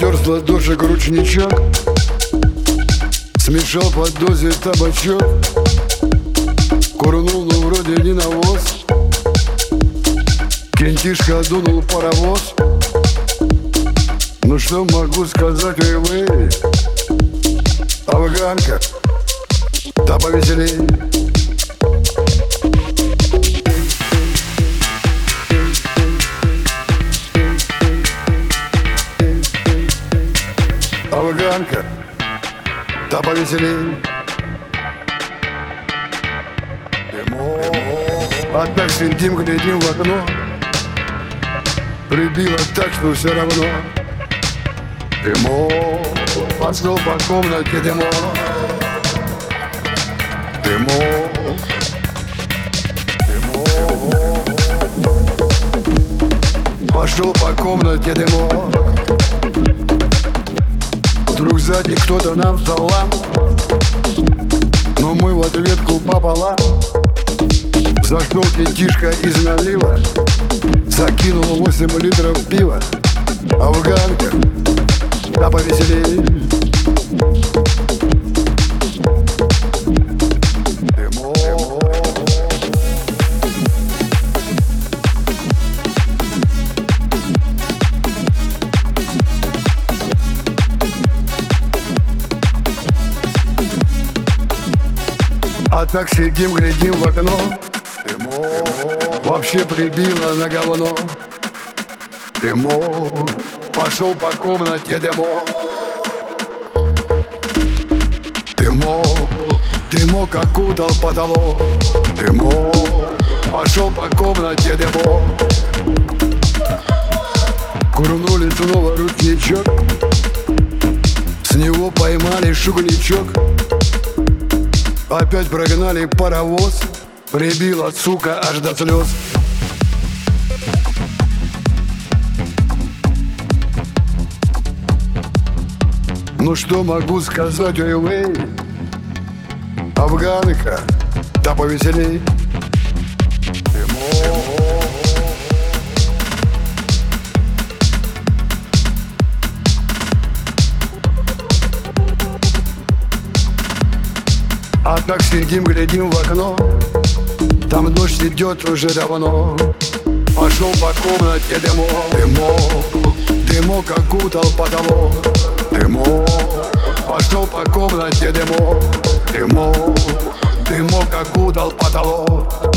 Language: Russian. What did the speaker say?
с ладошек ручничок Смешал под дозе табачок. Курнул, ну вроде не навоз. Кентишка дунул паровоз. Ну что могу сказать, ой вы Афганка, да повеселей Афганка, да повеселей. А так сидим, глядим в окно. Прибило так, что все равно. Дымо, пошел по комнате дымо Дымо, дымо Пошел по комнате дымо Вдруг сзади кто-то нам салам Но мы в ответку пополам. Зашел кентишка из налива Закинул 8 литров пива. Афганка, да повеселей А так сидим, глядим в окно. Вообще прибило на говно. Дымо Пошел по комнате дымо Дымо Дымок окутал потолок. Дымо Пошел по комнате дымо Курнули снова ручничок. С него поймали шугничок Опять прогнали паровоз. Прибила, сука, аж до слез. Ну что могу сказать, ой, вы Афганка, да повеселей А так сидим, глядим в окно. Там дождь идет уже давно. Пошел по комнате дымок Дымок, дымок окутал потолок Дымок, пошел по комнате дымок Дымок, дымок окутал потолок